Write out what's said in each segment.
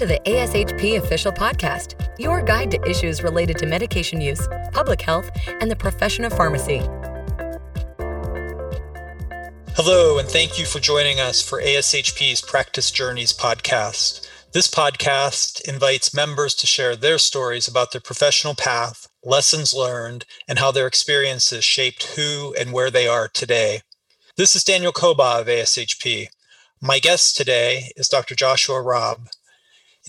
to the ASHP Official Podcast, your guide to issues related to medication use, public health, and the profession of pharmacy. Hello, and thank you for joining us for ASHP's Practice Journeys podcast. This podcast invites members to share their stories about their professional path, lessons learned, and how their experiences shaped who and where they are today. This is Daniel Cobaugh of ASHP. My guest today is Dr. Joshua Raub.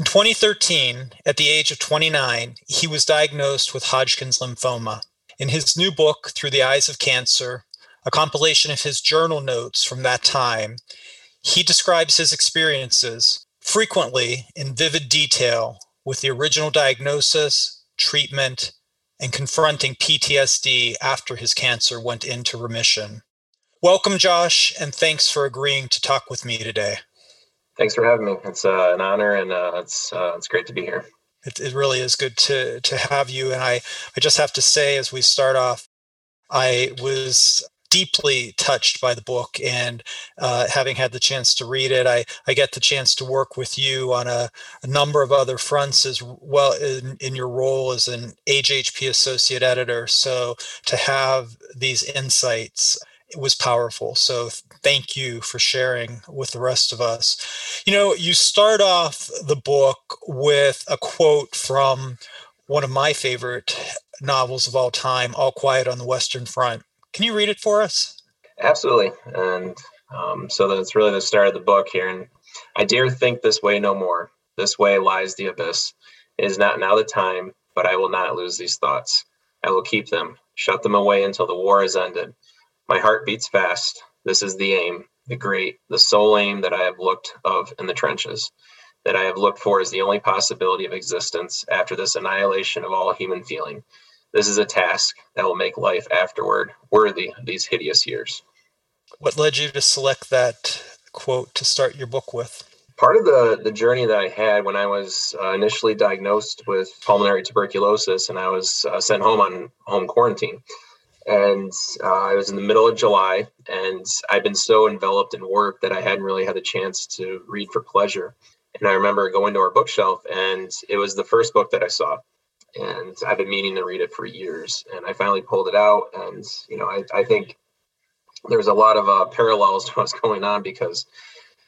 In 2013, at the age of 29, he was diagnosed with Hodgkin's lymphoma. In his new book, Through the Eyes of Cancer, a compilation of his journal notes from that time, he describes his experiences, frequently in vivid detail, with the original diagnosis, treatment, and confronting PTSD after his cancer went into remission. Welcome, Josh, and thanks for agreeing to talk with me today. Thanks for having me. It's uh, an honor, and uh, it's uh, it's great to be here. It, it really is good to to have you. And I I just have to say, as we start off, I was deeply touched by the book and uh, having had the chance to read it I, I get the chance to work with you on a, a number of other fronts as well in, in your role as an AJHP associate editor so to have these insights it was powerful. So thank you for sharing with the rest of us. You know, you start off the book with a quote from one of my favorite novels of all time, All Quiet on the Western Front. Can you read it for us? Absolutely. And um, so that's really the start of the book here. And I dare think this way no more. This way lies the abyss. It is not now the time, but I will not lose these thoughts. I will keep them, shut them away until the war is ended. My heart beats fast. This is the aim, the great, the sole aim that I have looked of in the trenches, that I have looked for as the only possibility of existence after this annihilation of all human feeling. This is a task that will make life afterward worthy of these hideous years. What led you to select that quote to start your book with? Part of the, the journey that I had when I was uh, initially diagnosed with pulmonary tuberculosis and I was uh, sent home on home quarantine and uh, I was in the middle of July, and I'd been so enveloped in work that I hadn't really had the chance to read for pleasure. And I remember going to our bookshelf, and it was the first book that I saw, and I've been meaning to read it for years. And I finally pulled it out, and you know, I, I think there's a lot of uh, parallels to what's going on because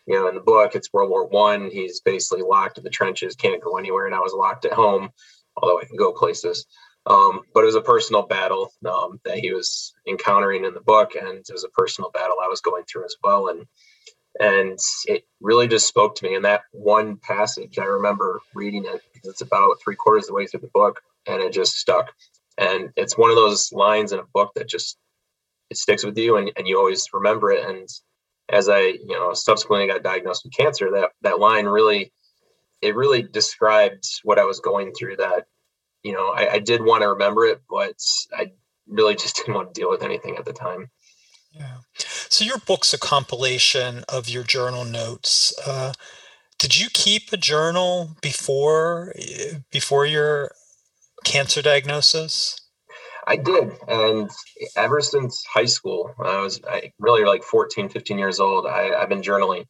you know in the book it's world war one he's basically locked in the trenches can't go anywhere and i was locked at home although i can go places um, but it was a personal battle um, that he was encountering in the book, and it was a personal battle I was going through as well. And and it really just spoke to me. And that one passage, I remember reading it because it's about three quarters of the way through the book, and it just stuck. And it's one of those lines in a book that just it sticks with you, and, and you always remember it. And as I, you know, subsequently got diagnosed with cancer, that that line really, it really described what I was going through. That you know, I, I did want to remember it, but I really just didn't want to deal with anything at the time. Yeah. So your book's a compilation of your journal notes. Uh, did you keep a journal before before your cancer diagnosis? I did. And ever since high school, I was I really like 14, 15 years old, I, have been journaling.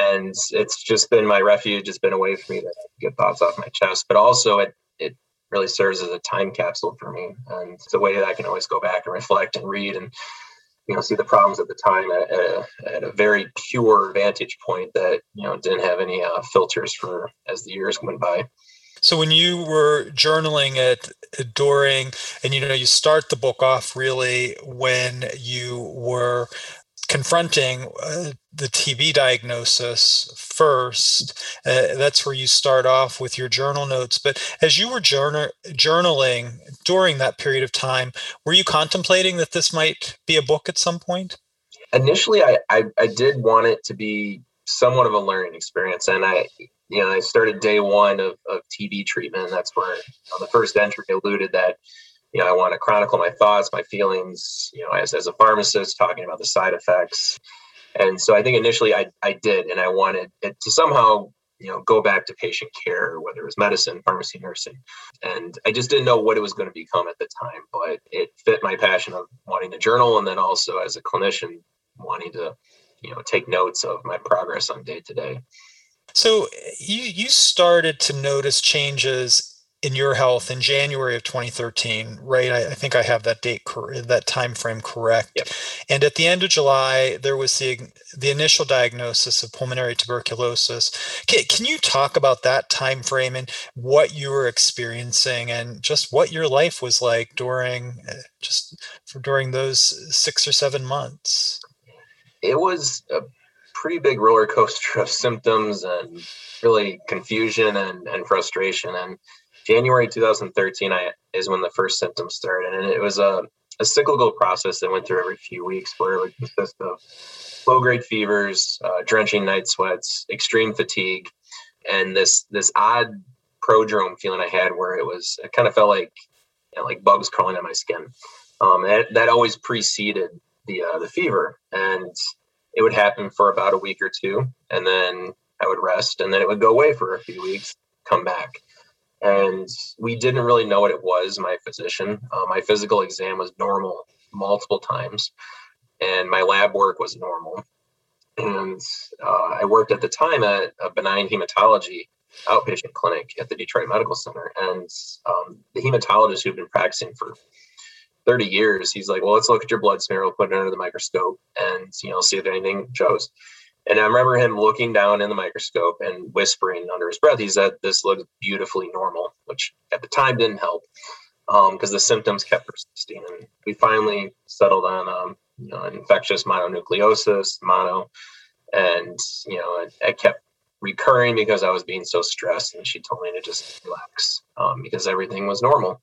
And it's just been my refuge. It's been a way for me to get thoughts off my chest. But also, it, it really serves as a time capsule for me. And it's a way that I can always go back and reflect and read and you know see the problems at the time at, a, at a, very pure vantage point that you know didn't have any uh, filters for as the years went by. So when you were journaling it during, and you know, you start the book off really when you were confronting uh, the TB diagnosis first. Uh, that's where you start off with your journal notes. But as you were journal- journaling during that period of time, were you contemplating that this might be a book at some point? Initially, I, I, I did want it to be somewhat of a learning experience. And I, you know, I started day one of, of TB treatment. That's where you know, the first entry alluded that you know, I want to chronicle my thoughts, my feelings, you know, as, as a pharmacist talking about the side effects. And so I think initially I, I did, and I wanted it to somehow, you know, go back to patient care, whether it was medicine, pharmacy, nursing. And I just didn't know what it was going to become at the time, but it fit my passion of wanting to journal. And then also as a clinician, wanting to, you know, take notes of my progress on day to day. So eh, you you started to notice changes in your health in January of 2013, right? I, I think I have that date, that time frame correct. Yep. And at the end of July, there was the the initial diagnosis of pulmonary tuberculosis. Can, can you talk about that time frame and what you were experiencing, and just what your life was like during uh, just for during those six or seven months? It was a pretty big roller coaster of symptoms and really confusion and, and frustration and January 2013 I, is when the first symptoms started, and it was a, a cyclical process that went through every few weeks, where it would consist of low grade fevers, uh, drenching night sweats, extreme fatigue, and this this odd prodrome feeling I had, where it was it kind of felt like you know, like bugs crawling on my skin. Um, that that always preceded the uh, the fever, and it would happen for about a week or two, and then I would rest, and then it would go away for a few weeks, come back and we didn't really know what it was. My physician, uh, my physical exam was normal multiple times, and my lab work was normal. And uh, I worked at the time at a benign hematology outpatient clinic at the Detroit Medical Center, and um, the hematologist who'd been practicing for 30 years, he's like, "Well, let's look at your blood smear. We'll put it under the microscope, and you know, see if anything shows." And I remember him looking down in the microscope and whispering under his breath. He said, "This looks beautifully normal," which at the time didn't help because um, the symptoms kept persisting. And we finally settled on um, you know, infectious mononucleosis, mono, and you know, it, it, kept recurring because I was being so stressed. And she told me to just relax um, because everything was normal.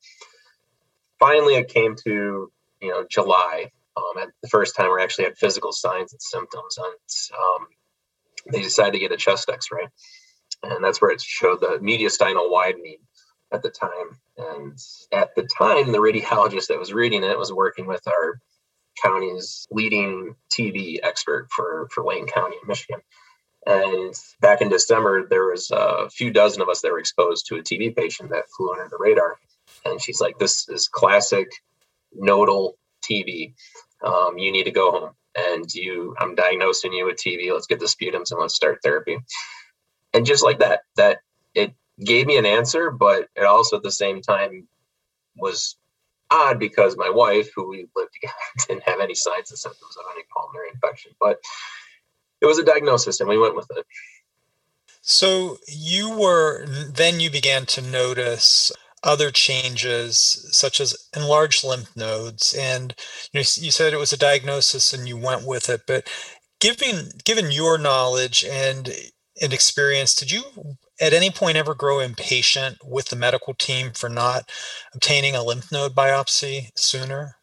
Finally, it came to you know July, um, at the first time we actually had physical signs and symptoms and um, they decided to get a chest x-ray and that's where it showed the mediastinal widening at the time. And at the time the radiologist that was reading it was working with our county's leading tb expert for for wayne county in michigan. And back in december there was a few dozen of us that were exposed to a tb patient that flew under the radar. And she's like this is classic nodal tb um, you need to go home and you i'm diagnosing you with tb let's get the sputums and let's start therapy. And just like that that it gave me an answer but it also at the same time was odd because my wife who we lived together didn't have any signs and symptoms of any pulmonary infection but it was a diagnosis and we went with it. So you were then you began to notice other changes such as enlarged lymph nodes and you, know, you said it was a diagnosis and you went with it but given given your knowledge and and experience did you at any point ever grow impatient with the medical team for not obtaining a lymph node biopsy sooner?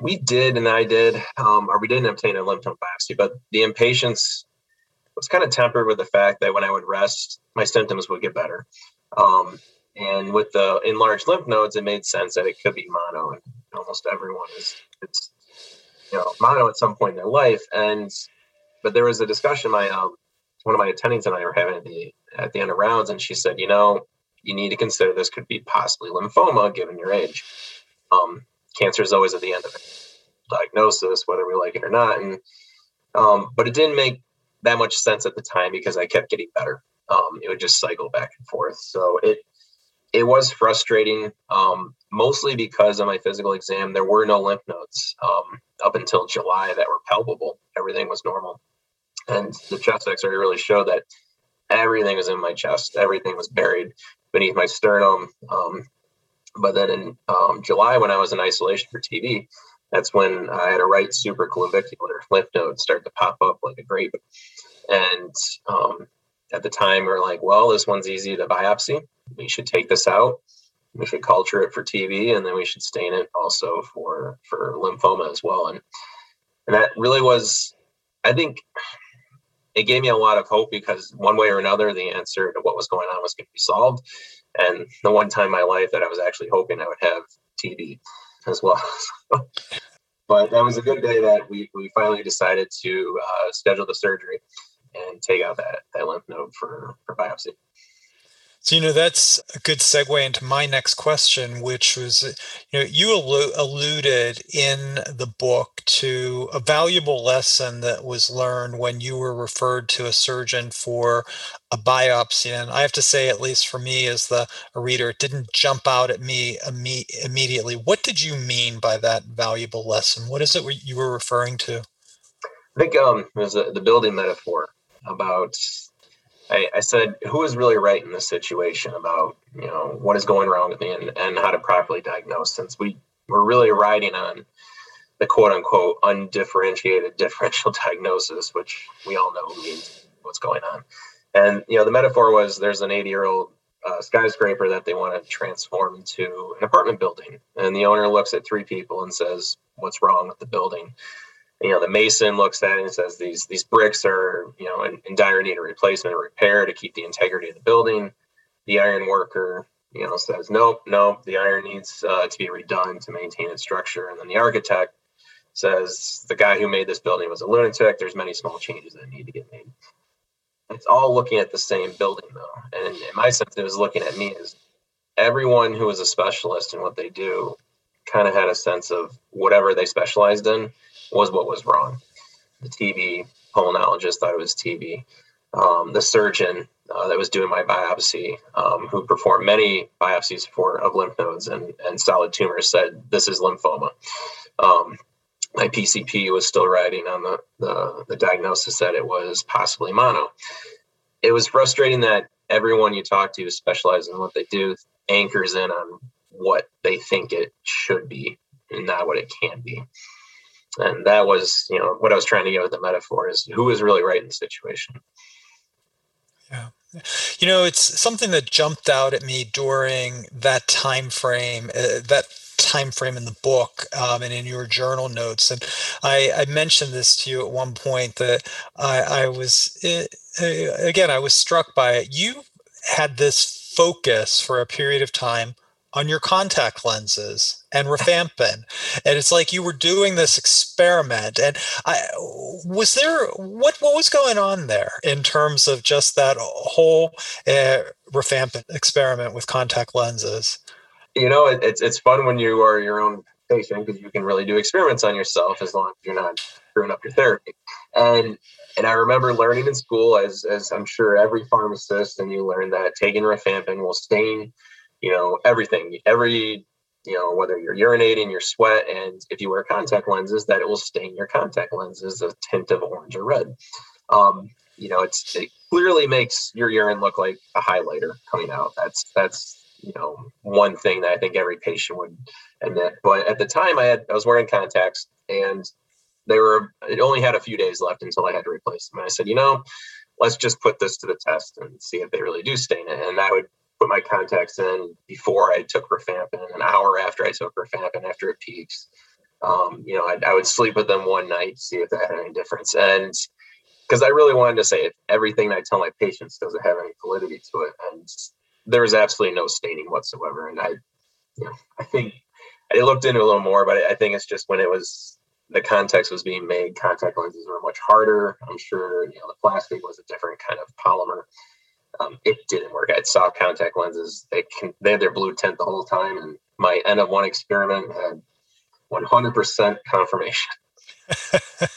We did and i did um, or we didn't obtain a lymph node biopsy but the impatience was kind of tempered with the fact that when i would rest my symptoms would get better. Um, and with the enlarged lymph nodes, it made sense that it could be mono, and almost everyone is it's you know mono at some point in their life. And but there was a discussion my um, one of my attendings and I were having at the at the end of rounds, and she said, you know, you need to consider this could be possibly lymphoma given your age. Um, cancer is always at the end of it. Diagnosis, whether we like it or not, and um, but it didn't make that much sense at the time because I kept getting better. Um, it would just cycle back and forth. So it it was frustrating, um, mostly because of my physical exam. There were no lymph nodes um, up until July that were palpable. Everything was normal. And the chest x ray really showed that everything was in my chest, everything was buried beneath my sternum. Um, but then in um, July, when I was in isolation for TB, that's when I had a right supraclavicular lymph node start to pop up like a grape. And um, at the time, we are like, well, this one's easy to biopsy we should take this out. We should culture it for TB, and then we should stain it also for for lymphoma as well. And and that really was, I think, it gave me a lot of hope because one way or another, the answer to what was going on was going to be solved. And the one time in my life that I was actually hoping I would have TB as well. but that was a good day that we, we finally decided to uh, schedule the surgery and take out that, that lymph node for, for biopsy. So, you know, that's a good segue into my next question, which was, you know, you alluded in the book to a valuable lesson that was learned when you were referred to a surgeon for a biopsy. And I have to say, at least for me as the reader, it didn't jump out at me imme- immediately. What did you mean by that valuable lesson? What is it you were referring to? I think um, it was the building metaphor about I, I, said, who is really right in this situation about, you know, what is going wrong with me and, and how to properly diagnose since we were really riding on the quote unquote undifferentiated differential diagnosis, which we all know means what's going on. And, you know, the metaphor was there's an 80 year old uh, skyscraper that they want to transform into an apartment building. And the owner looks at three people and says, what's wrong with the building? You know the mason looks at it and says these these bricks are you know in, in dire need of replacement or repair to keep the integrity of the building. The iron worker you know says nope nope the iron needs uh, to be redone to maintain its structure. And then the architect says the guy who made this building was a lunatic. There's many small changes that need to get made. It's all looking at the same building though. And in my sense it was looking at me as everyone who is a specialist in what they do kind of had a sense of whatever they specialized in was what was wrong. The TB pulmonologist thought it was TB. Um, the surgeon uh, that was doing my biopsy, um, who performed many biopsies for of lymph nodes and, and solid tumors, said this is lymphoma. Um, my PCP was still writing on the, the, the diagnosis that it was possibly mono. It was frustrating that everyone you talk to who specializes in what they do anchors in on what they think it should be and not what it can be and that was you know what i was trying to get with the metaphor is who is really right in the situation. Yeah. You know it's something that jumped out at me during that time frame uh, that time frame in the book um, and in your journal notes. And I, I, mentioned this to you at one point that i, I was uh, again i was struck by it. You had this focus for a period of time on your contact lenses and rifampin and it's like you were doing this experiment and i was there what what was going on there in terms of just that whole uh, rifampin experiment with contact lenses? You know it, it's it's fun when you are your own patient because you can really do experiments on yourself as long as you're not screwing up your therapy. And and I remember learning in school, as as I'm sure every pharmacist, and you learn that taking rifampin will stain you know, everything, every, you know, whether you're urinating, your sweat, and if you wear contact lenses, that it will stain your contact lenses a tint of orange or red. Um, you know, it's it clearly makes your urine look like a highlighter coming out. That's that's you know one thing that I think every patient would admit. But at the time, I had I was wearing contacts, and they were it only had a few days left until I had to replace them. And I said, you know, let's just put this to the test and see if they really do stain it. And I would put my contacts in before I took rifampin, an hour after I took rifampin after it peaks. Um, you know, I, I, would sleep with them one night, see if that had any difference. And because I really wanted to say everything I tell my patients doesn't have any validity to it. And there is absolutely no staining whatsoever. And I, you know, I think I looked into a little more, but I think it's just when it was the context was being made, contact lenses were much harder. I'm sure, you know, the plastic was a different kind of polymer um, it didn't work. I saw contact lenses. They can they had their blue tint the whole time, and my N of one experiment had 100% confirmation.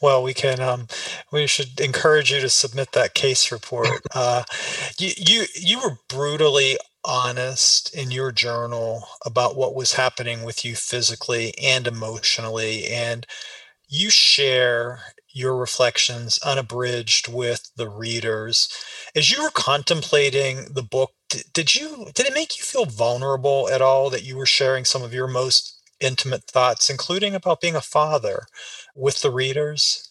well, we can. Um, we should encourage you to submit that case report. Uh, you you you were brutally honest in your journal about what was happening with you physically and emotionally, and you share your reflections unabridged with the readers. As you were contemplating the book, did you did it make you feel vulnerable at all that you were sharing some of your most intimate thoughts, including about being a father, with the readers?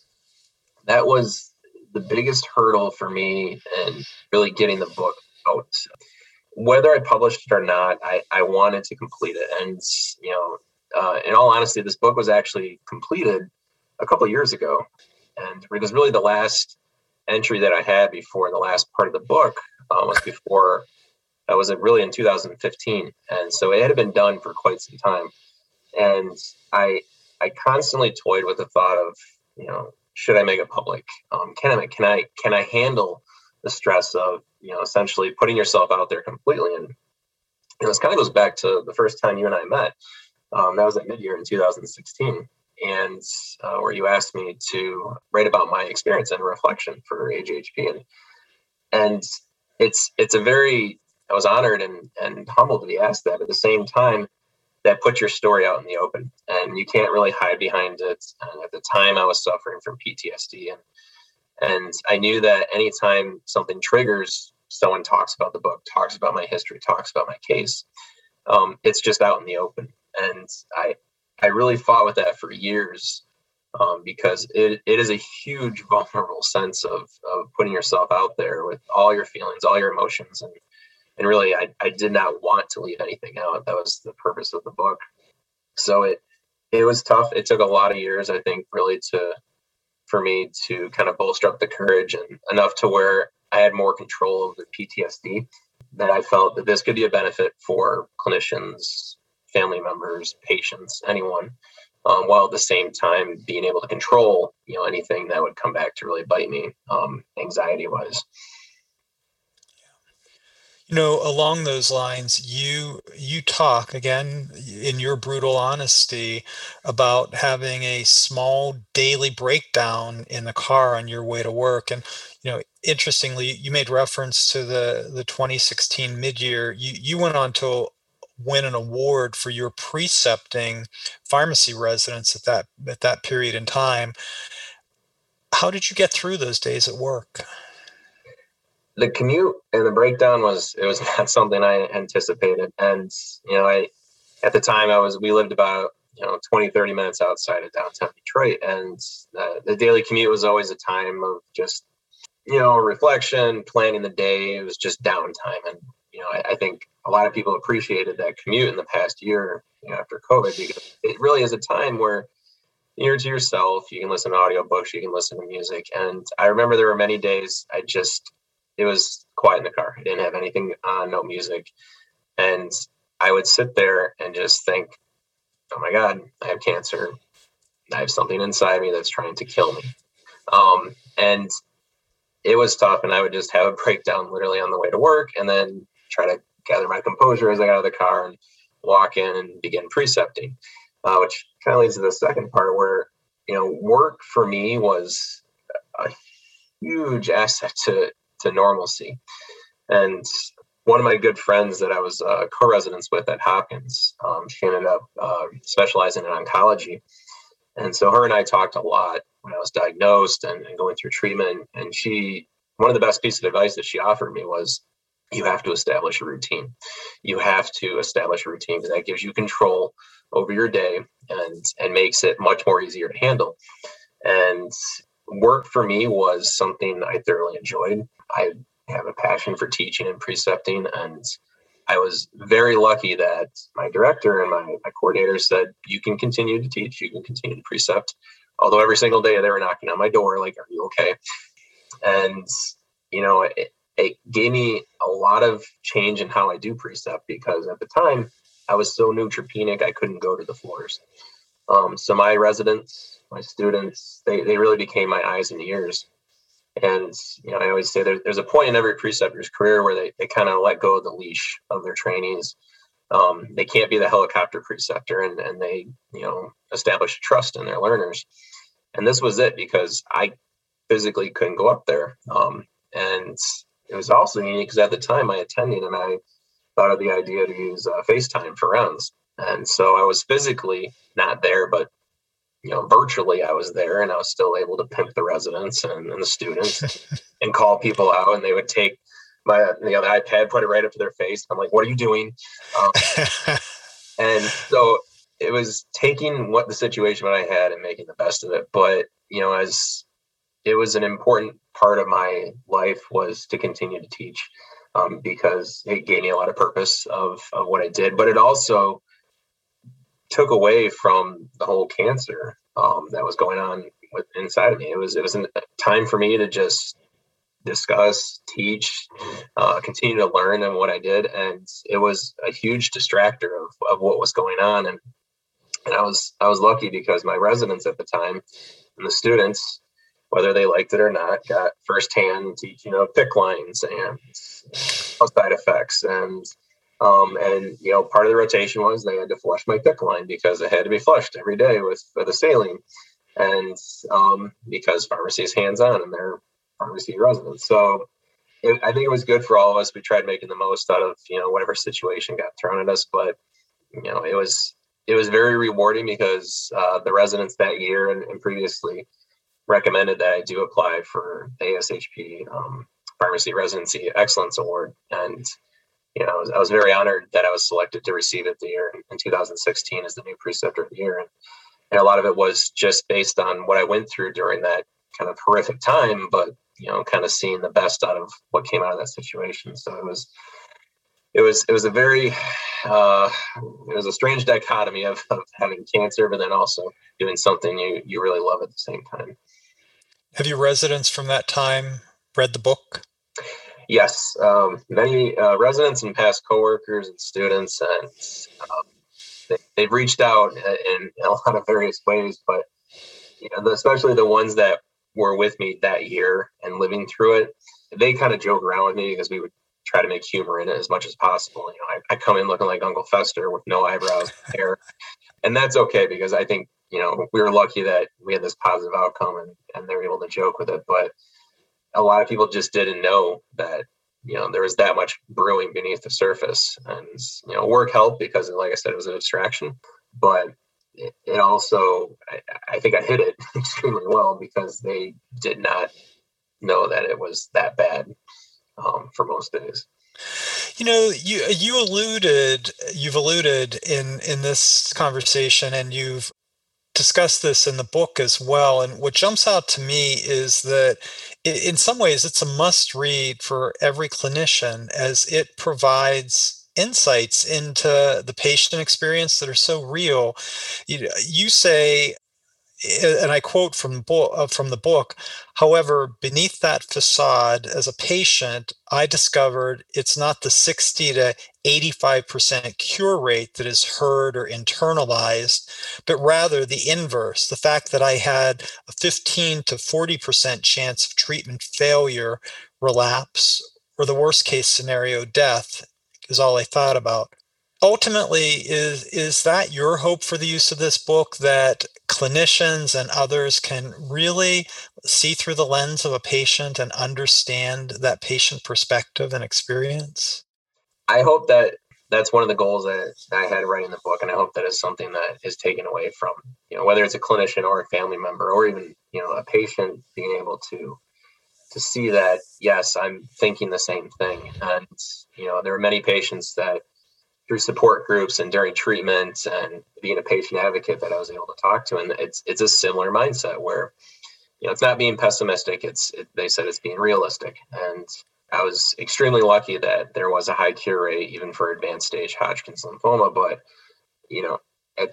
That was the biggest hurdle for me in really getting the book out. Whether I published it or not, I, I wanted to complete it. And, you know, uh, in all honesty, this book was actually completed a couple years ago and was really the last entry that I had before the last part of the book um, was before that was really in 2015, and so it had been done for quite some time, and I I constantly toyed with the thought of you know should I make it public? Um, can I can I can I handle the stress of you know essentially putting yourself out there completely? And and this kind of goes back to the first time you and i met. Um, that was at mid-year in 2016 and uh, where you asked me to write about my experience and reflection for AJHP and and it's it's a very I was honored and and humbled to be asked that. At the same time that put your story out in the open and you can't really hide behind it. And at the time I was suffering from PTSD and and I knew that anytime something triggers someone talks about the book talks about my history talks about my case um, it's just out in the open. And I I really fought with that for years um, because it, it is a huge vulnerable sense of, of putting yourself out there with all your feelings, all your emotions. And, and really, I, I did not want to leave anything out. That was the purpose of the book. So it, it was tough. It took a lot of years, I think, really to, for me to kind of bolster up the courage and enough to where I had more control of the PTSD that I felt that this could be a benefit for clinicians, family members, patients, anyone, um, while at the same time being able to control, you know, anything that would come back to really bite me, um, anxiety wise. You know, along those lines, you you talk again in your brutal honesty about having a small daily breakdown in the car on your way to work, and you know, interestingly, you made reference to the the 2016 mid year. You you went on to win an award for your precepting pharmacy residents at that at that period in time. How did you get through those days at work? The commute and the breakdown was it was not something I anticipated. And you know, I at the time I was we lived about you know 20 30 minutes outside of downtown detroit and uh, the daily commute was always a time of just you know reflection planning the day it was just downtime and you know I, I think a lot of people appreciated that commute in the past year you know, after COVID because it really is a time where you're to yourself. You can listen to audiobooks, you can listen to music. And I remember there were many days I just, it was quiet in the car. I didn't have anything on, no music. And I would sit there and just think, oh my God, I have cancer. I have something inside me that's trying to kill me. Um, and it was tough. And I would just have a breakdown literally on the way to work and then try to gather my composure as I got out of the car and walk in and begin precepting, uh, which kind of leads to the second part where, you know, work for me was a huge asset to, to normalcy. And one of my good friends that I was uh, co-residence with at Hopkins, um, she ended up uh, specializing in oncology. And so her and I talked a lot when I was diagnosed and, and going through treatment. And she, one of the best pieces of advice that she offered me was you have to establish a routine. You have to establish a routine because that gives you control over your day and and makes it much more easier to handle. And work for me was something I thoroughly enjoyed. I have a passion for teaching and precepting and I was very lucky that my director and my, my coordinator said, you can continue to teach, you can continue to precept. Although every single day they were knocking on my door, like, are you okay? And, you know, it, it gave me a lot of change in how I do precept because at the time I was so neutropenic I couldn't go to the floors. Um, so my residents, my students, they, they really became my eyes and ears. And you know, I always say there, there's a point in every preceptor's career where they, they kind of let go of the leash of their trainees. Um, they can't be the helicopter preceptor and, and they, you know, establish trust in their learners. And this was it because I physically couldn't go up there. Um, and it was also unique because at the time my attending and I thought of the idea to use uh, FaceTime for rounds. And so I was physically not there, but you know, virtually I was there and I was still able to pimp the residents and, and the students and call people out and they would take my you know, the iPad, put it right up to their face. I'm like, what are you doing? Um, and so it was taking what the situation I had and making the best of it. But, you know, as it was an important part of my life was to continue to teach um, because it gave me a lot of purpose of, of what I did, but it also took away from the whole cancer um, that was going on with inside of me. It was it was a time for me to just discuss, teach, uh, continue to learn and what I did, and it was a huge distractor of, of what was going on. And and I was I was lucky because my residents at the time and the students whether they liked it or not, got firsthand teaching of PICC lines and side effects. And um, and you know, part of the rotation was they had to flush my PICC line because it had to be flushed every day with, with a saline. And um, because pharmacy is hands-on and they're pharmacy residents. So it, I think it was good for all of us. We tried making the most out of, you know, whatever situation got thrown at us, but you know, it was it was very rewarding because uh, the residents that year and, and, previously recommended that I do apply for the ASHP um, Pharmacy Residency Excellence Award. And, you know, I was, I was, very honored that I was selected to receive it the year in, in 2016 as the new preceptor of the year. And, and a lot of it was just based on what I went through during that kind of horrific time, but, you know, kind of seeing the best out of what came out of that situation. So it was, it was it was a very uh, it was a strange dichotomy of, of having cancer, but then also doing something you you really love at the same time. Have you residents from that time read the book? Yes, um, many uh, residents and past coworkers and students, and um, they, have reached out in, in, a lot of various ways. But you know, especially the ones that were with me that year and living through it, they kind of joke around with me because we would try to make humor in it as much as possible. You know, I, I come in looking like Uncle Fester with no eyebrows, hair, and that's okay because I think you know we were lucky that we had this positive outcome and and they were able to joke with it. But a lot of people just didn't know that you know there was that much brewing beneath the surface, and you know work helped because, like I said, it was a distraction, but it, it also I, I think I hit it extremely well because they did not know that it was that bad um, for most days. You know, you you alluded you've alluded in in this conversation, and you've discussed this in the book as well. And what jumps out to me is that in some ways it's a must read for every clinician as it provides insights into the patient experience that are so real. You, you say and I quote from book, uh, from the book. However, beneath that facade, as a patient, I discovered it's not the 60 to 85% cure rate that is heard or internalized, but rather the inverse the fact that I had a 15 to 40% chance of treatment failure, relapse, or the worst case scenario, death, is all I thought about ultimately is is that your hope for the use of this book that clinicians and others can really see through the lens of a patient and understand that patient perspective and experience? I hope that that's one of the goals that i had writing the book and i hope that is something that is taken away from you know whether it's a clinician or a family member or even you know a patient being able to to see that yes i'm thinking the same thing. And you know there are many patients that through support groups and during treatment and being a patient advocate that I was able to talk to. And it's it's a similar mindset where, you know, it's not being pessimistic. It's it, they said it's being realistic. And I was extremely lucky that there was a high cure rate even for advanced stage Hodgkin's lymphoma. But you know, at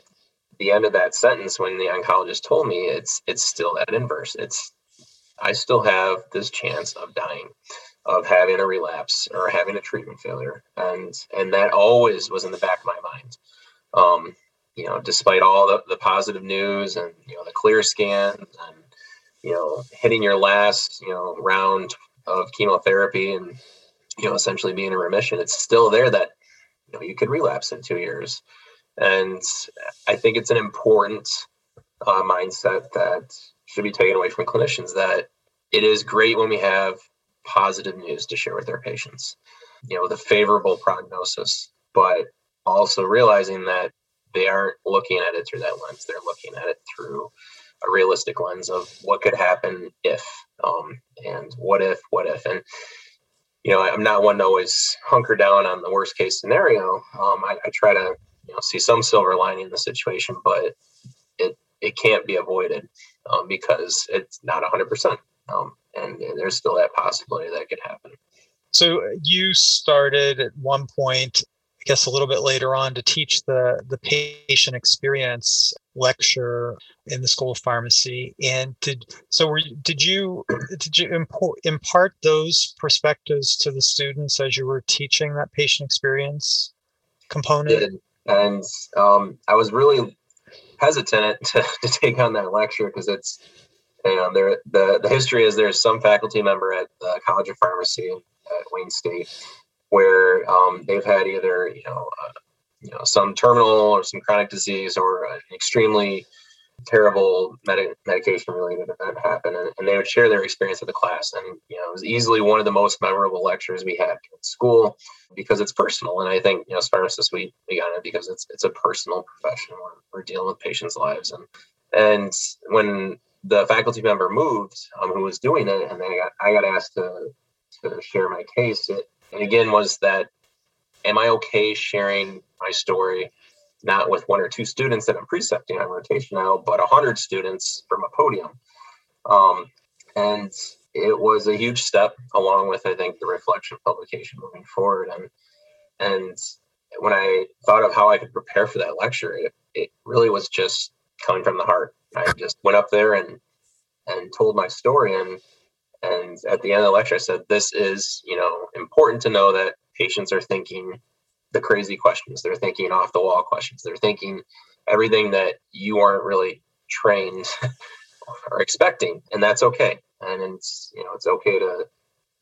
the end of that sentence, when the oncologist told me it's it's still that inverse. It's I still have this chance of dying of having a relapse or having a treatment failure. And and that always was in the back of my mind. Um, you know despite all the, the positive news and you know the clear scan and you know hitting your last you know round of chemotherapy and you know essentially being in remission it's still there that you know you could relapse in two years. And i think it's an important uh, mindset that should be taken away from clinicians that it is great when we have positive news to share with their patients, you know, with a favorable prognosis, but also realizing that they aren't looking at it through that lens. They're looking at it through a realistic lens of what could happen if, um, and what if, what if. And, you know, I'm not one to always hunker down on the worst case scenario. Um, I, I try to, you know, see some silver lining in the situation, but it, it can't be avoided um, because it's not 100%. Um, and, and there's still that possibility that could happen. So you started at one point, I guess a little bit later on, to teach the the patient experience lecture in the School of Pharmacy. And did so? Were did you did you import, impart those perspectives to the students as you were teaching that patient experience component? Did. And um, I was really hesitant to, to take on that lecture because it's And there, the the history is there's some faculty member at the College of Pharmacy at Wayne State where um, they've had either you know uh, you know some terminal or some chronic disease or an extremely terrible med- medication related event happen and, and, they would share their experience with the class. And you know it was easily one of the most memorable lectures we had in school because it's personal. And i think you know as pharmacists we, we got it because it's it's a personal profession. We're, we're dealing with patients lives. And and when the faculty member moved um, who was doing it and then i got i got asked to to share my case it, and again was that am i okay sharing my story not with one or two students that I'm precepting on rotation now, but a hundred students from a podium. Um, and it was a huge step along with, I think, the reflection publication moving forward. And, and when I thought of how I could prepare for that lecture, it, it really was just coming from the heart. I just went up there and, and told my story. And, and at the end of the lecture, I said, this is, you know, important to know that patients are thinking the crazy questions. They're thinking off the wall questions. They're thinking everything that you aren't really trained or expecting, and that's okay. And it's you know it's okay to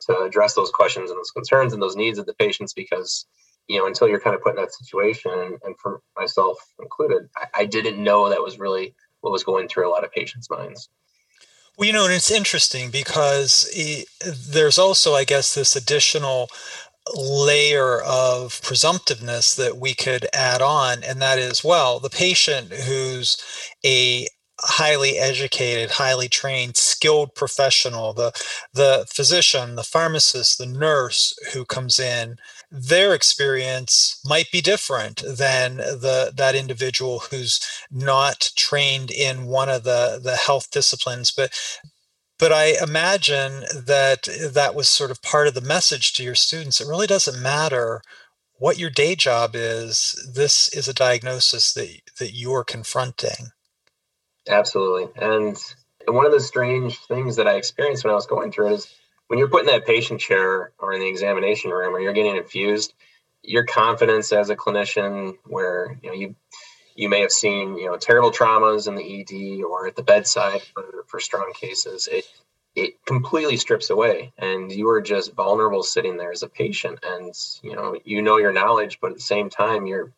to address those questions and those concerns and those needs of the patients because you know until you're kind of put in that situation, and, for myself included, I, I didn't know that was really what was going through a lot of patients' minds. Well, you know, and it's interesting because there's also, I guess, this additional layer of presumptiveness that we could add on, and that is well, the patient who's a highly educated, highly trained, skilled professional, the the physician, the pharmacist, the nurse who comes in, their experience might be different than the that individual who's not trained in one of the the health disciplines but but I imagine that that was sort of part of the message to your students. It really doesn't matter what your day job is. This is a diagnosis that that you're confronting. Absolutely, and one of the strange things that I experienced when I was going through it is when you're put in that patient chair or in the examination room or you're getting infused, your confidence as a clinician, where you know you you may have seen you know terrible traumas in the ED or at the bedside for, for strong cases. It it completely strips away, and you are just vulnerable sitting there as a patient, and you know you know your knowledge, but at the same time you're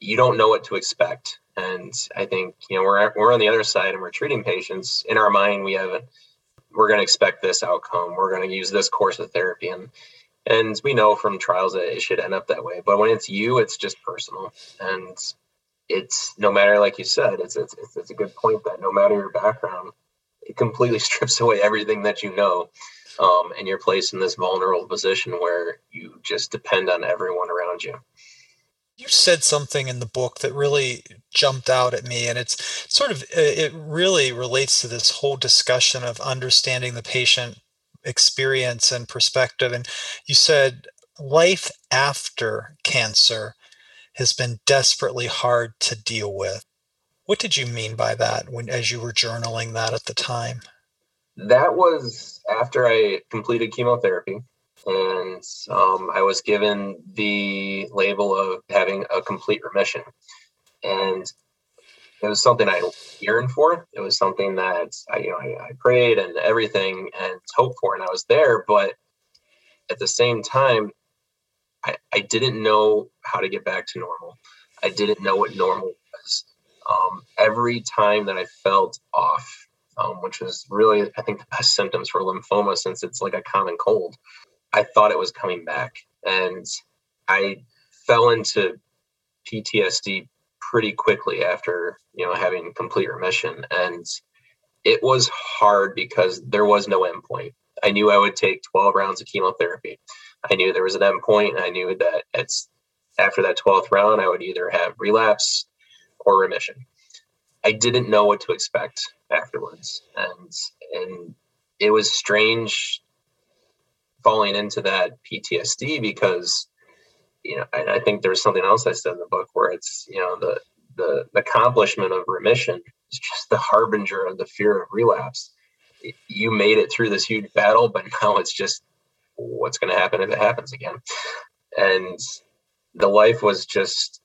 you don't know what to expect. And I think you know we're we're on the other side and we're treating patients. In our mind, we have a, we're going to expect this outcome. We're going to use this course of therapy, and and we know from trials that it should end up that way. But when it's you, it's just personal, and it's no matter like you said it's, it's it's a good point that no matter your background it completely strips away everything that you know um, and you're placed in this vulnerable position where you just depend on everyone around you you said something in the book that really jumped out at me and it's sort of uh, it really relates to this whole discussion of understanding the patient experience and perspective and you said life after cancer has been desperately hard to deal with. What did you mean by that when as you were journaling that at the time? That was after I completed chemotherapy and um, I was given the label of having a complete remission. And it was something I yearned for. It was something that I, you know, I, I prayed and everything and hoped for, and I was there. But at the same time, I, I didn't know how to get back to normal. I didn't know what normal was. Um, every time that I felt off, um, which was really, I think, the best symptoms for lymphoma since it's like a common cold, I thought it was coming back. And I fell into PTSD pretty quickly after, you know, having complete remission. And it was hard because there was no endpoint. I knew I would take 12 rounds of chemotherapy. I knew there was an endpoint. I knew that it's after that 12th round, I would either have relapse or remission. I didn't know what to expect afterwards. And and it was strange falling into that PTSD because you know, I, I think there's something else I said in the book where it's, you know, the the, the accomplishment of remission is just the harbinger of the fear of relapse. You made it through this huge battle, but now it's just what's going to happen if it happens again. And the life was just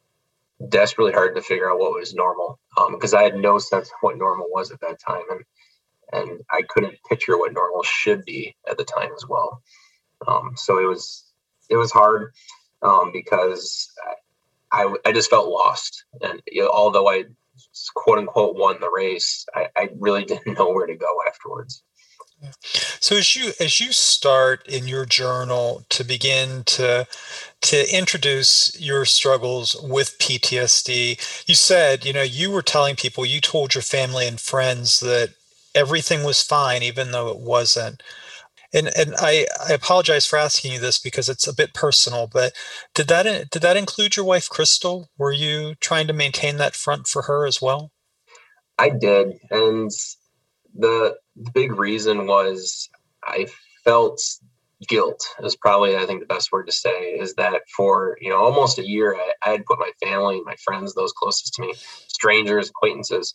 desperately hard to figure out what was normal because um, I had no sense of what normal was at that time. And and I couldn't picture what normal should be at the time as well. Um, so it was it was hard um, because I, I just felt lost, and you know, although I quote unquote won the race, I, I really didn't know where to go afterwards. So as you as you start in your journal to begin to to introduce your struggles with PTSD, you said, you know, you were telling people, you told your family and friends that everything was fine even though it wasn't. And and I, I apologize for asking you this because it's a bit personal, but did that did that include your wife Crystal? Were you trying to maintain that front for her as well? I did, and the, big reason was I felt guilt is probably I think the best word to say is that for you know almost a year I, I, had put my family, my friends, those closest to me, strangers, acquaintances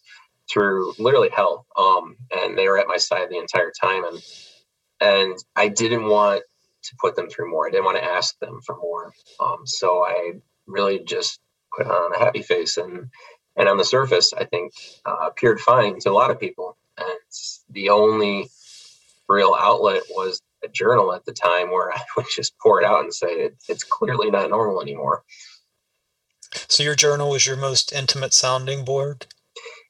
through literally hell, um, and they were at my side the entire time, and and I didn't want to put them through more. I didn't want to ask them for more, um, so I really just put on a happy face and and on the surface I think uh, appeared fine to a lot of people and the only real outlet was a journal at the time where I would just pour it out and say it, it's clearly not normal anymore. So your journal was your most intimate sounding board.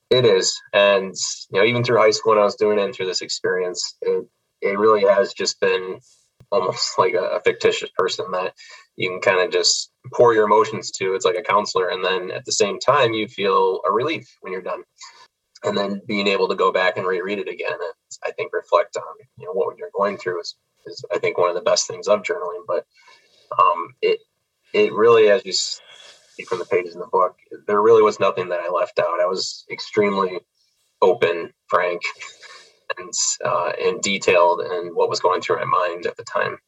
It is, and you know, even through high school when I was doing it, and through this experience, it it really has just been almost like a, a fictitious person that you can kind of just pour your emotions to. It's like a counselor, and then at the same time, you feel a relief when you're done and then being able to go back and reread it again and i think reflect on you know what you're going through is, is i think one of the best things of journaling but um, it it really as you see from the pages in the book there really was nothing that i left out i was extremely open frank and uh, and detailed and what was going through my mind at the time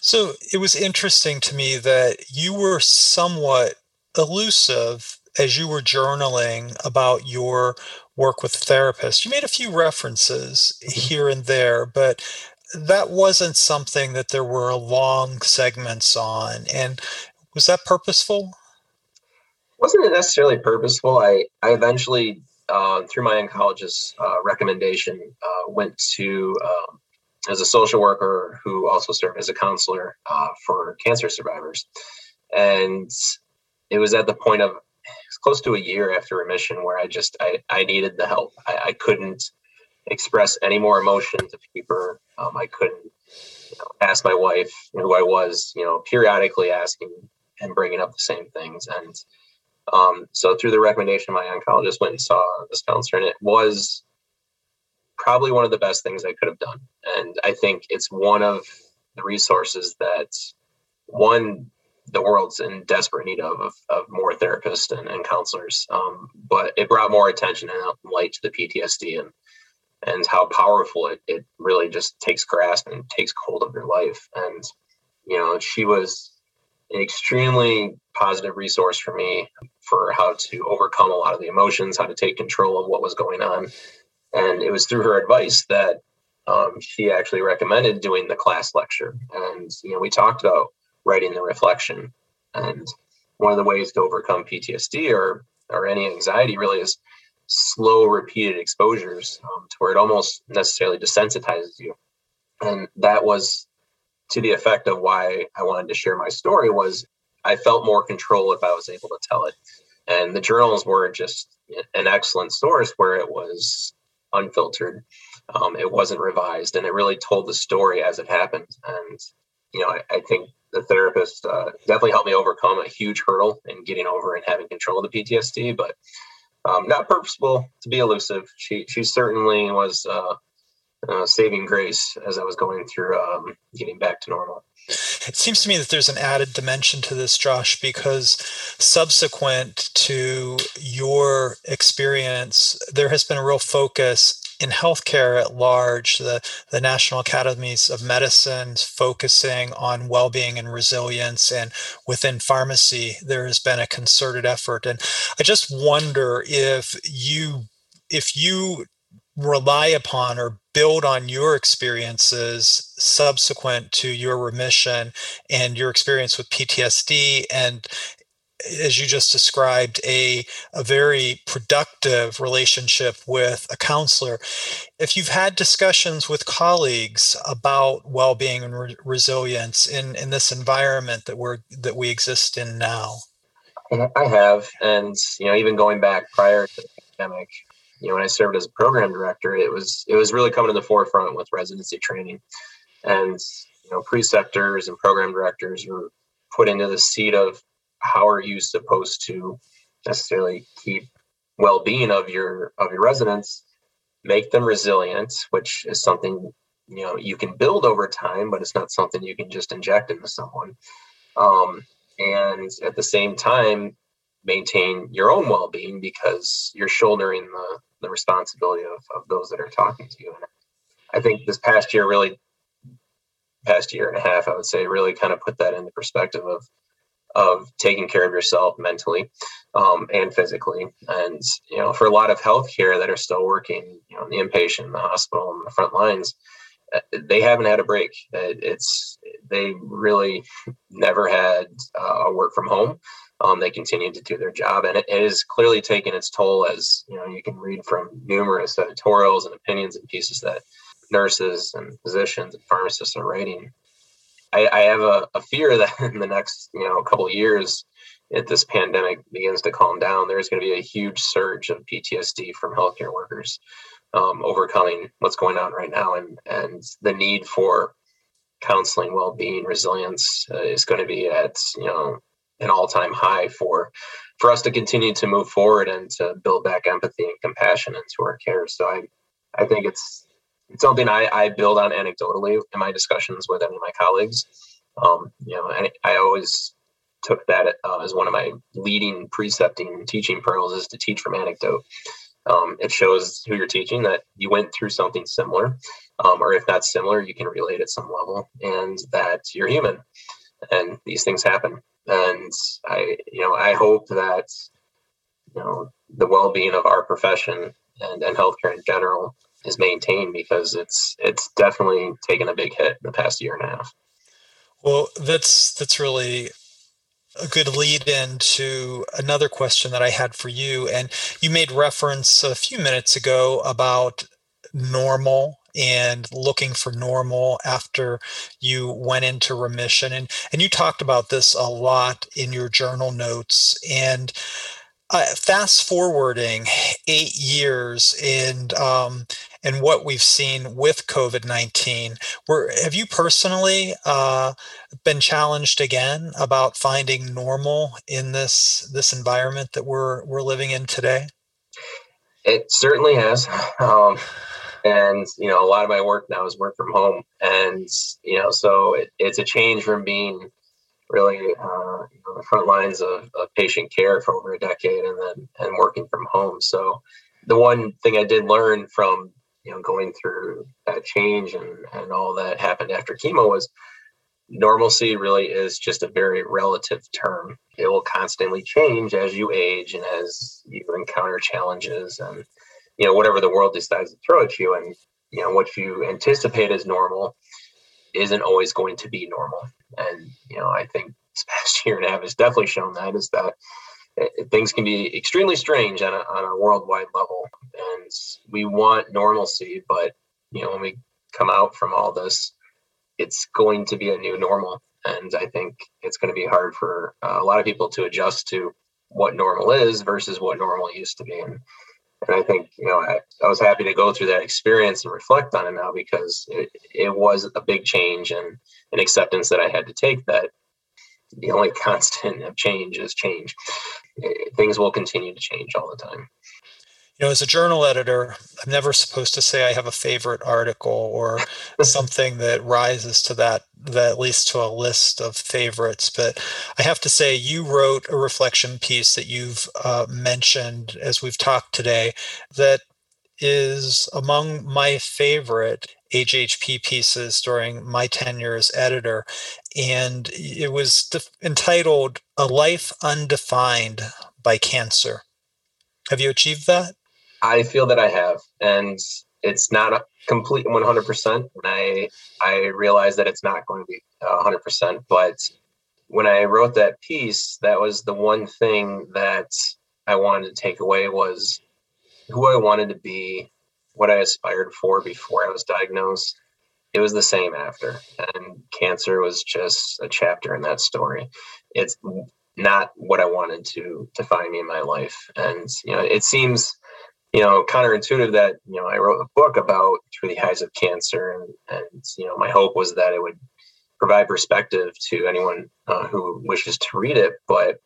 so it was interesting to me that you were somewhat elusive as you were journaling about your work with therapists. You made a few references mm-hmm. here and there, but that wasn't something that there were long segments on. And was that purposeful? Wasn't it necessarily purposeful? I, I eventually, uh, through my oncologist's uh, recommendation, uh, went to um, as a social worker who also served as a counselor uh, for cancer survivors. And it was at the point of close to a year after remission where I just I, I needed the help. I, I couldn't express any more emotion to paper. Um, I couldn't you know, ask my wife who I was, you know, periodically asking and bringing up the same things. And um, so through the recommendation, my oncologist went and saw this counselor, and it was probably one of the best things I could have done. And I think it's one of the resources that one the world's in desperate need of, of, of more therapists and, and counselors. Um, but it brought more attention and light to the PTSD and and how powerful it, it really just takes grasp and takes hold of your life. And, you know, she was an extremely positive resource for me for how to overcome a lot of the emotions, how to take control of what was going on. And it was through her advice that um, she actually recommended doing the class lecture. And, you know, we talked about writing the reflection. And one of the ways to overcome PTSD or or any anxiety really is slow, repeated exposures um, to where it almost necessarily desensitizes you. And that was to the effect of why I wanted to share my story was I felt more control if I was able to tell it. And the journals were just an excellent source where it was unfiltered. Um, it wasn't revised and it really told the story as it happened. And, you know, I, I think the therapist uh, definitely helped me overcome a huge hurdle in getting over and having control of the PTSD, but um, not purposeful to be elusive. She she certainly was uh, uh, saving grace as I was going through um, getting back to normal. It seems to me that there's an added dimension to this, Josh, because subsequent to your experience, there has been a real focus in healthcare at large, the, the National Academies of Medicine focusing on well being and resilience. And within pharmacy, there has been a concerted effort. And I just wonder if you if you rely upon or build on your experiences subsequent to your remission and your experience with PTSD and as you just described, a, a very productive relationship with a counselor. If you've had discussions with colleagues about well-being and re- resilience in, in this environment that we're that we exist in now, I have, and you know, even going back prior to the pandemic, you know, when I served as a program director, it was it was really coming to the forefront with residency training, and you know, preceptors and program directors were put into the seat of how are you supposed to necessarily keep well-being of your of your residents, make them resilient, which is something you know you can build over time, but it's not something you can just inject into someone. Um, and at the same time maintain your own well-being because you're shouldering the, the responsibility of, of those that are talking to you and i think this past year really past year and a half i would say really kind of put that into perspective of of taking care of yourself mentally um, and physically and you know for a lot of healthcare that are still working you know in the inpatient in the hospital and the front lines uh, they haven't had a break. It's they really never had uh, a work from home. Um, they continued to do their job, and it, it is clearly taken its toll. As you know, you can read from numerous editorials and opinions and pieces that nurses and physicians and pharmacists are writing. I, I have a, a, fear that in the next you know couple of years, if this pandemic begins to calm down, there's going to be a huge surge of PTSD from healthcare workers um, overcoming what's going on right now and and the need for counseling well-being resilience uh, is going to be at you know an all-time high for for us to continue to move forward and to build back empathy and compassion into our care. So i i think it's it's something i i build on anecdotally in my discussions with any of my colleagues. Um, you know I, I always took that uh, as one of my leading precepting teaching pearls is to teach from anecdote. Um, it shows who you're teaching that you went through something similar, um, or if not similar, you can relate at some level, and that you're human, and these things happen. And I, you know, I hope that you know the well-being of our profession and, and healthcare in general is maintained because it's it's definitely taken a big hit in the past year and a half. Well, that's that's really a good lead in to another question that I had for you. And you made reference a few minutes ago about normal and looking for normal after you went into remission. And, and you talked about this a lot in your journal notes. And uh, fast forwarding eight years and um, and what we've seen with COVID nineteen, where have you personally uh, been challenged again about finding normal in this this environment that we're we're living in today? It certainly has. Um, and you know, a lot of my work now is work from home, and you know, so it, it's a change from being really uh, you know, the front lines of, of patient care for over a decade and then and working from home. So the one thing I did learn from you know going through that change and, and all that happened after chemo was normalcy really is just a very relative term. It will constantly change as you age and as you encounter challenges and you know whatever the world decides to throw at you and you know what you anticipate as normal isn't always going to be normal. And you know, I think this past year and a half has definitely shown that is that it, things can be extremely strange on a, on a worldwide level, and we want normalcy. But you know, when we come out from all this, it's going to be a new normal, and I think it's going to be hard for uh, a lot of people to adjust to what normal is versus what normal used to be. And and I think, you know, I, I, was happy to go through that experience and reflect on it now because it, it was a big change and an acceptance that I had to take that the only constant of change is change. It, things will continue to change all the time you know, as a journal editor, I'm never supposed to say I have a favorite article or something that rises to that, that leads to a list of favorites. But I have to say, you wrote a reflection piece that you've uh, mentioned as we've talked today that is among my favorite AJHP pieces during my tenure as editor. And it was def- entitled A Life Undefined by Cancer. Have you achieved that? I feel that I have, and it's not a complete 100%. And I I realize that it's not going to be 100%, but when I wrote that piece, that was the one thing that I wanted to take away was who I wanted to be, what I aspired for before I was diagnosed. It was the same after, and cancer was just a chapter in that story. It's not what I wanted to define me in my life, and you know, it seems you know counterintuitive that you know I wrote a book about through the eyes of cancer, and and you know my hope was that it would provide perspective to anyone uh, who wishes to read it. But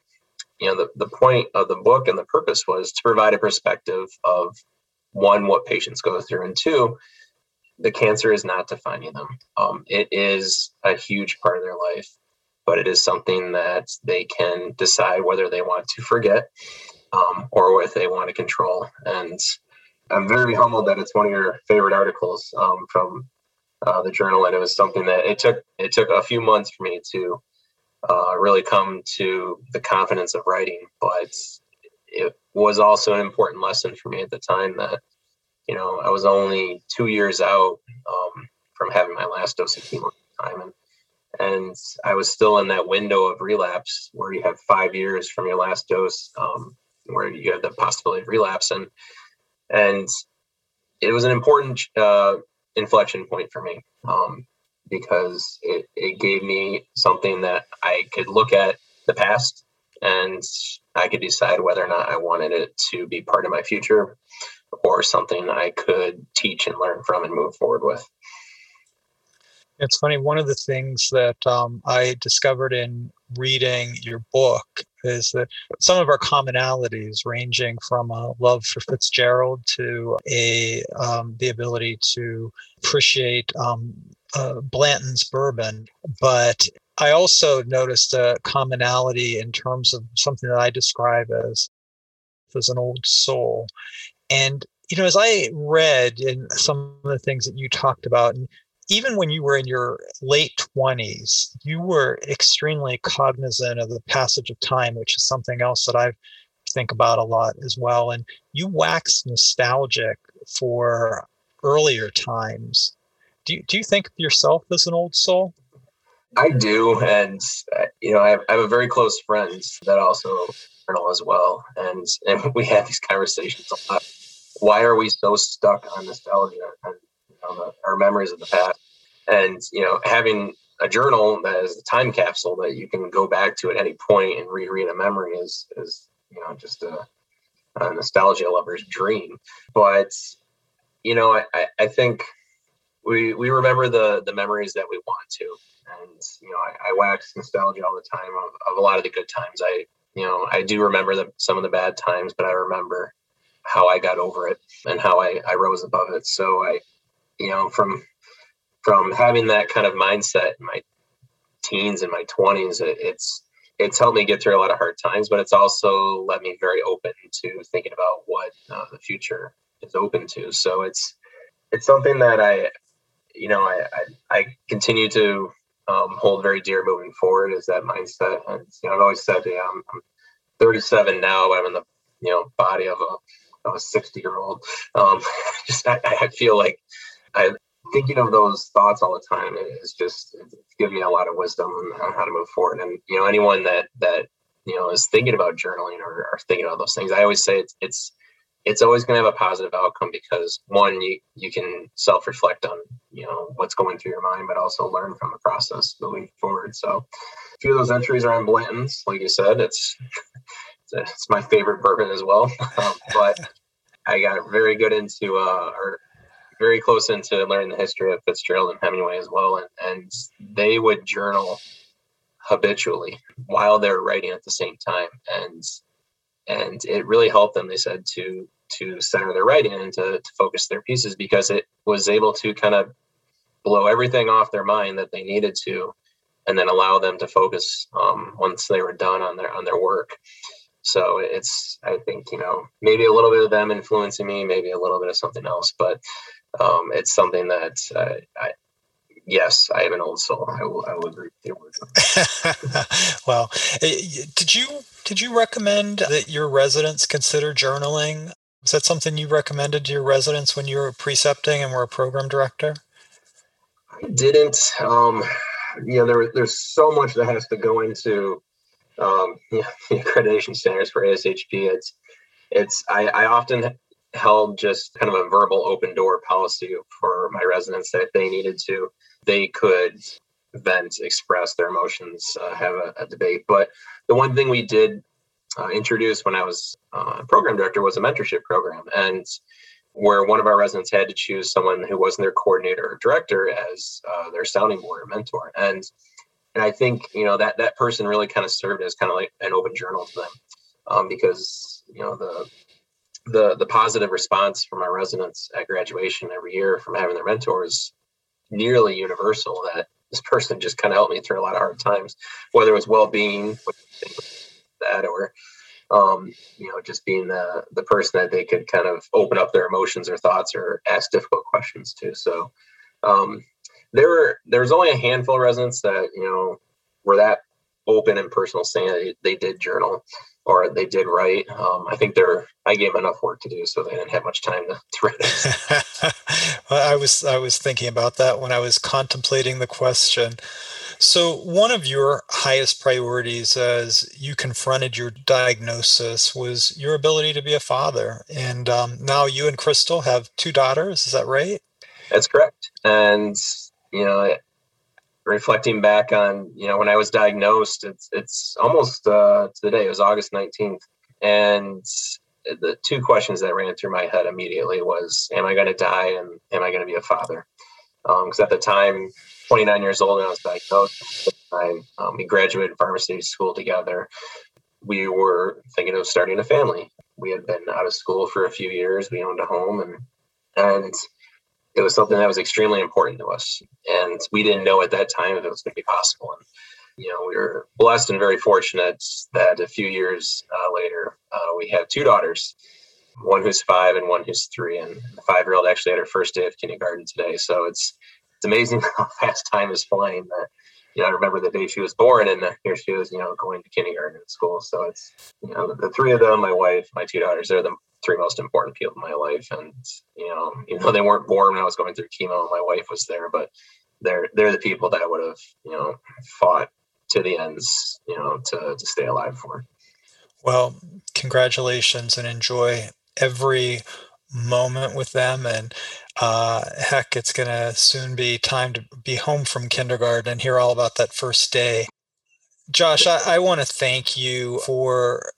you know, the, the point of the book and the purpose was to provide a perspective of one, what patients go through, and two, the cancer is not defining them. Um, it is a huge part of their life, but it is something that they can decide whether they want to forget um, or whether they want to control. And I'm very humbled that it's one of your favorite articles um, from uh, the journal, and it was something that it took it took a few months for me to uh, really come to the confidence of writing. But it was also an important lesson for me at the time that you know I was only two years out um, from having my last dose of chemo time, and and I was still in that window of relapse where you have five years from your last dose, um, where you have the possibility of relapse, and and it was an important uh, inflection point for me um, because it, it gave me something that I could look at the past and I could decide whether or not I wanted it to be part of my future or something I could teach and learn from and move forward with. It's funny. One of the things that um, I discovered in reading your book is that some of our commonalities, ranging from a love for Fitzgerald to a um, the ability to appreciate um, uh, Blanton's bourbon, but I also noticed a commonality in terms of something that I describe as as an old soul, and you know, as I read in some of the things that you talked about, and even when you were in your late 20s, you were extremely cognizant of the passage of time, which is something else that I think about a lot as well. And you wax nostalgic for earlier times. Do you, do you think of yourself as an old soul? I do. And, uh, you know, I have, I have a very close friend that also journal as well. And, and we have these conversations a lot. Why are we so stuck on nostalgia? And the, uh, our memories of the past. And you know, having a journal that is a time capsule that you can go back to at any point and reread a memory is is you know just a, a nostalgia lover's dream. But you know, I, I think we we remember the the memories that we want to, and you know, I, I wax nostalgia all the time of, of a lot of the good times. I you know I do remember the, some of the bad times, but I remember how I got over it and how I, I rose above it. So I you know, from from having that kind of mindset in my teens and my 20s, it, it's it's helped me get through a lot of hard times, but it's also let me very open to thinking about what uh, the future is open to. So it's it's something that I, you know, I I, I continue to um, hold very dear moving forward is that mindset. And you know, I've always said, yeah, I'm, I'm 37 now, but I'm in the you know body of a of a 60 year old. Um, just I, I feel like I thinking of those thoughts all the time is just give me a lot of wisdom on how to move forward. And you know, anyone that that you know is thinking about journaling or, or thinking about those things, I always say it's it's it's always going to have a positive outcome because one, you you can self reflect on you know what's going through your mind, but also learn from the process moving forward. So, a few of those entries are on Blanton's, like you said. It's it's my favorite bourbon as well, um, but I got very good into uh, or very close into learning the history of Fitzgerald and Hemingway as well, and, and they would journal habitually while they're writing at the same time, and and it really helped them. They said to to center their writing and to, to focus their pieces because it was able to kind of blow everything off their mind that they needed to, and then allow them to focus um, once they were done on their on their work. So it's, I think, you know, maybe a little bit of them influencing me, maybe a little bit of something else, but um, it's something that uh, I, yes, I have an old soul. I will, I will agree with you. well, eh, did you did you recommend that your residents consider journaling? Was that something you recommended to your residents when you were precepting and were a program director? I didn't. Um, you know, there, there's so much that has to go into um, you know, the accreditation standards for ASHP. It's, it's, I, I often held just kind of a verbal open door policy for my residents that if they needed to, they could vent, express their emotions, uh, have a, a, debate. But the one thing we did uh, introduce when I was uh, program director was a mentorship program. And where one of our residents had to choose someone who wasn't their coordinator or director as uh, their sounding board or mentor. And and I think you know that that person really kind of served as kind of like an open journal to them, um, because you know the the the positive response from our residents at graduation every year from having their mentors nearly universal. That this person just kind of helped me through a lot of hard times, whether it was well being, that or um, you know, just being the the person that they could kind of open up their emotions or thoughts or ask difficult questions to. So um, there were there was only a handful of residents that you know were that open and personal saying they, they did journal or they did write. Um, I think they're I gave them enough work to do, so they didn't have much time to, to write. well, I was I was thinking about that when I was contemplating the question. So, one of your highest priorities as you confronted your diagnosis was your ability to be a father. And um, now you and Crystal have two daughters. Is that right? That's correct. And, you know, reflecting back on, you know, when I was diagnosed, it's, it's almost uh, to the day, it was August 19th. And the two questions that ran through my head immediately was, am I going to die and am I going to be a father? Because um, at the time, 29 years old and I was diagnosed. I, um, we graduated pharmacy school together. We were thinking of starting a family. We had been out of school for a few years. We owned a home, and and it was something that was extremely important to us. And we didn't know at that time if it was going to be possible. And you know, we were blessed and very fortunate that a few years uh, later, uh, we had two daughters, one who's five and one who's three. And the five-year-old actually had her first day of kindergarten today. So it's it's amazing how fast time is flying. That you know, I remember the day she was born, and here she was, you know, going to kindergarten school. So it's you know, the three of them, my wife, my two daughters, they're the three most important people in my life. And you know, even though they weren't born when I was going through chemo, my wife was there, but they're they're the people that I would have you know fought to the ends, you know, to to stay alive for. Well, congratulations and enjoy every moment with them and uh, heck it's going to soon be time to be home from kindergarten and hear all about that first day josh i, I want to thank you for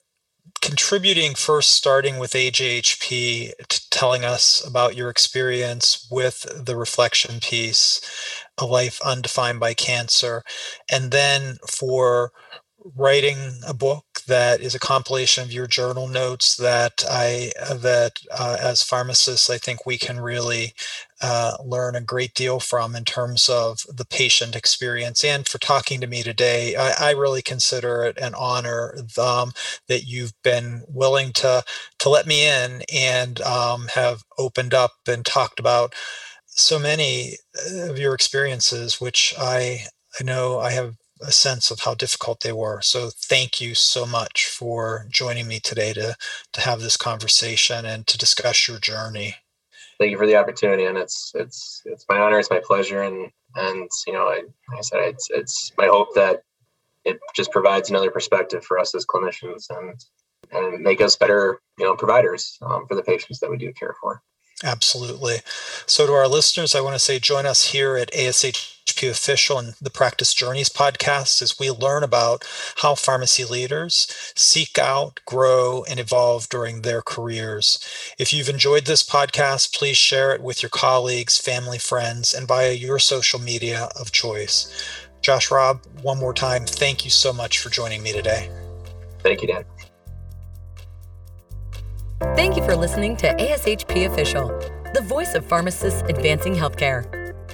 contributing first starting with ajhp telling us about your experience with the reflection piece a life undefined by cancer and then for writing a book that is a compilation of your journal notes that I that uh, as pharmacists I think we can really uh, learn a great deal from in terms of the patient experience and for talking to me today. I, I really consider it an honor um, that you've been willing to to let me in and um, have opened up and talked about so many of your experiences, which I I know I have a sense of how difficult they were. So thank you so much for joining me today to to have this conversation and to discuss your journey. Thank you for the opportunity, and it's it's it's my honor, it's my pleasure, and and you know, I, like I said, it's it's my hope that it just provides another perspective for us as clinicians and and make us better, you know, providers um, for the patients that we do care for. Absolutely. So, to our listeners, I want to say join us here at ASHP Official and the Practice Journeys podcast as we learn about how pharmacy leaders seek out, grow, and evolve during their careers. If you've enjoyed this podcast, please share it with your colleagues, family, friends, and via your social media of choice. Josh Raub, one more time, thank you so much for joining me today. Thank you, Dan. Thank you for listening to ASHP Official, the voice of pharmacists advancing healthcare.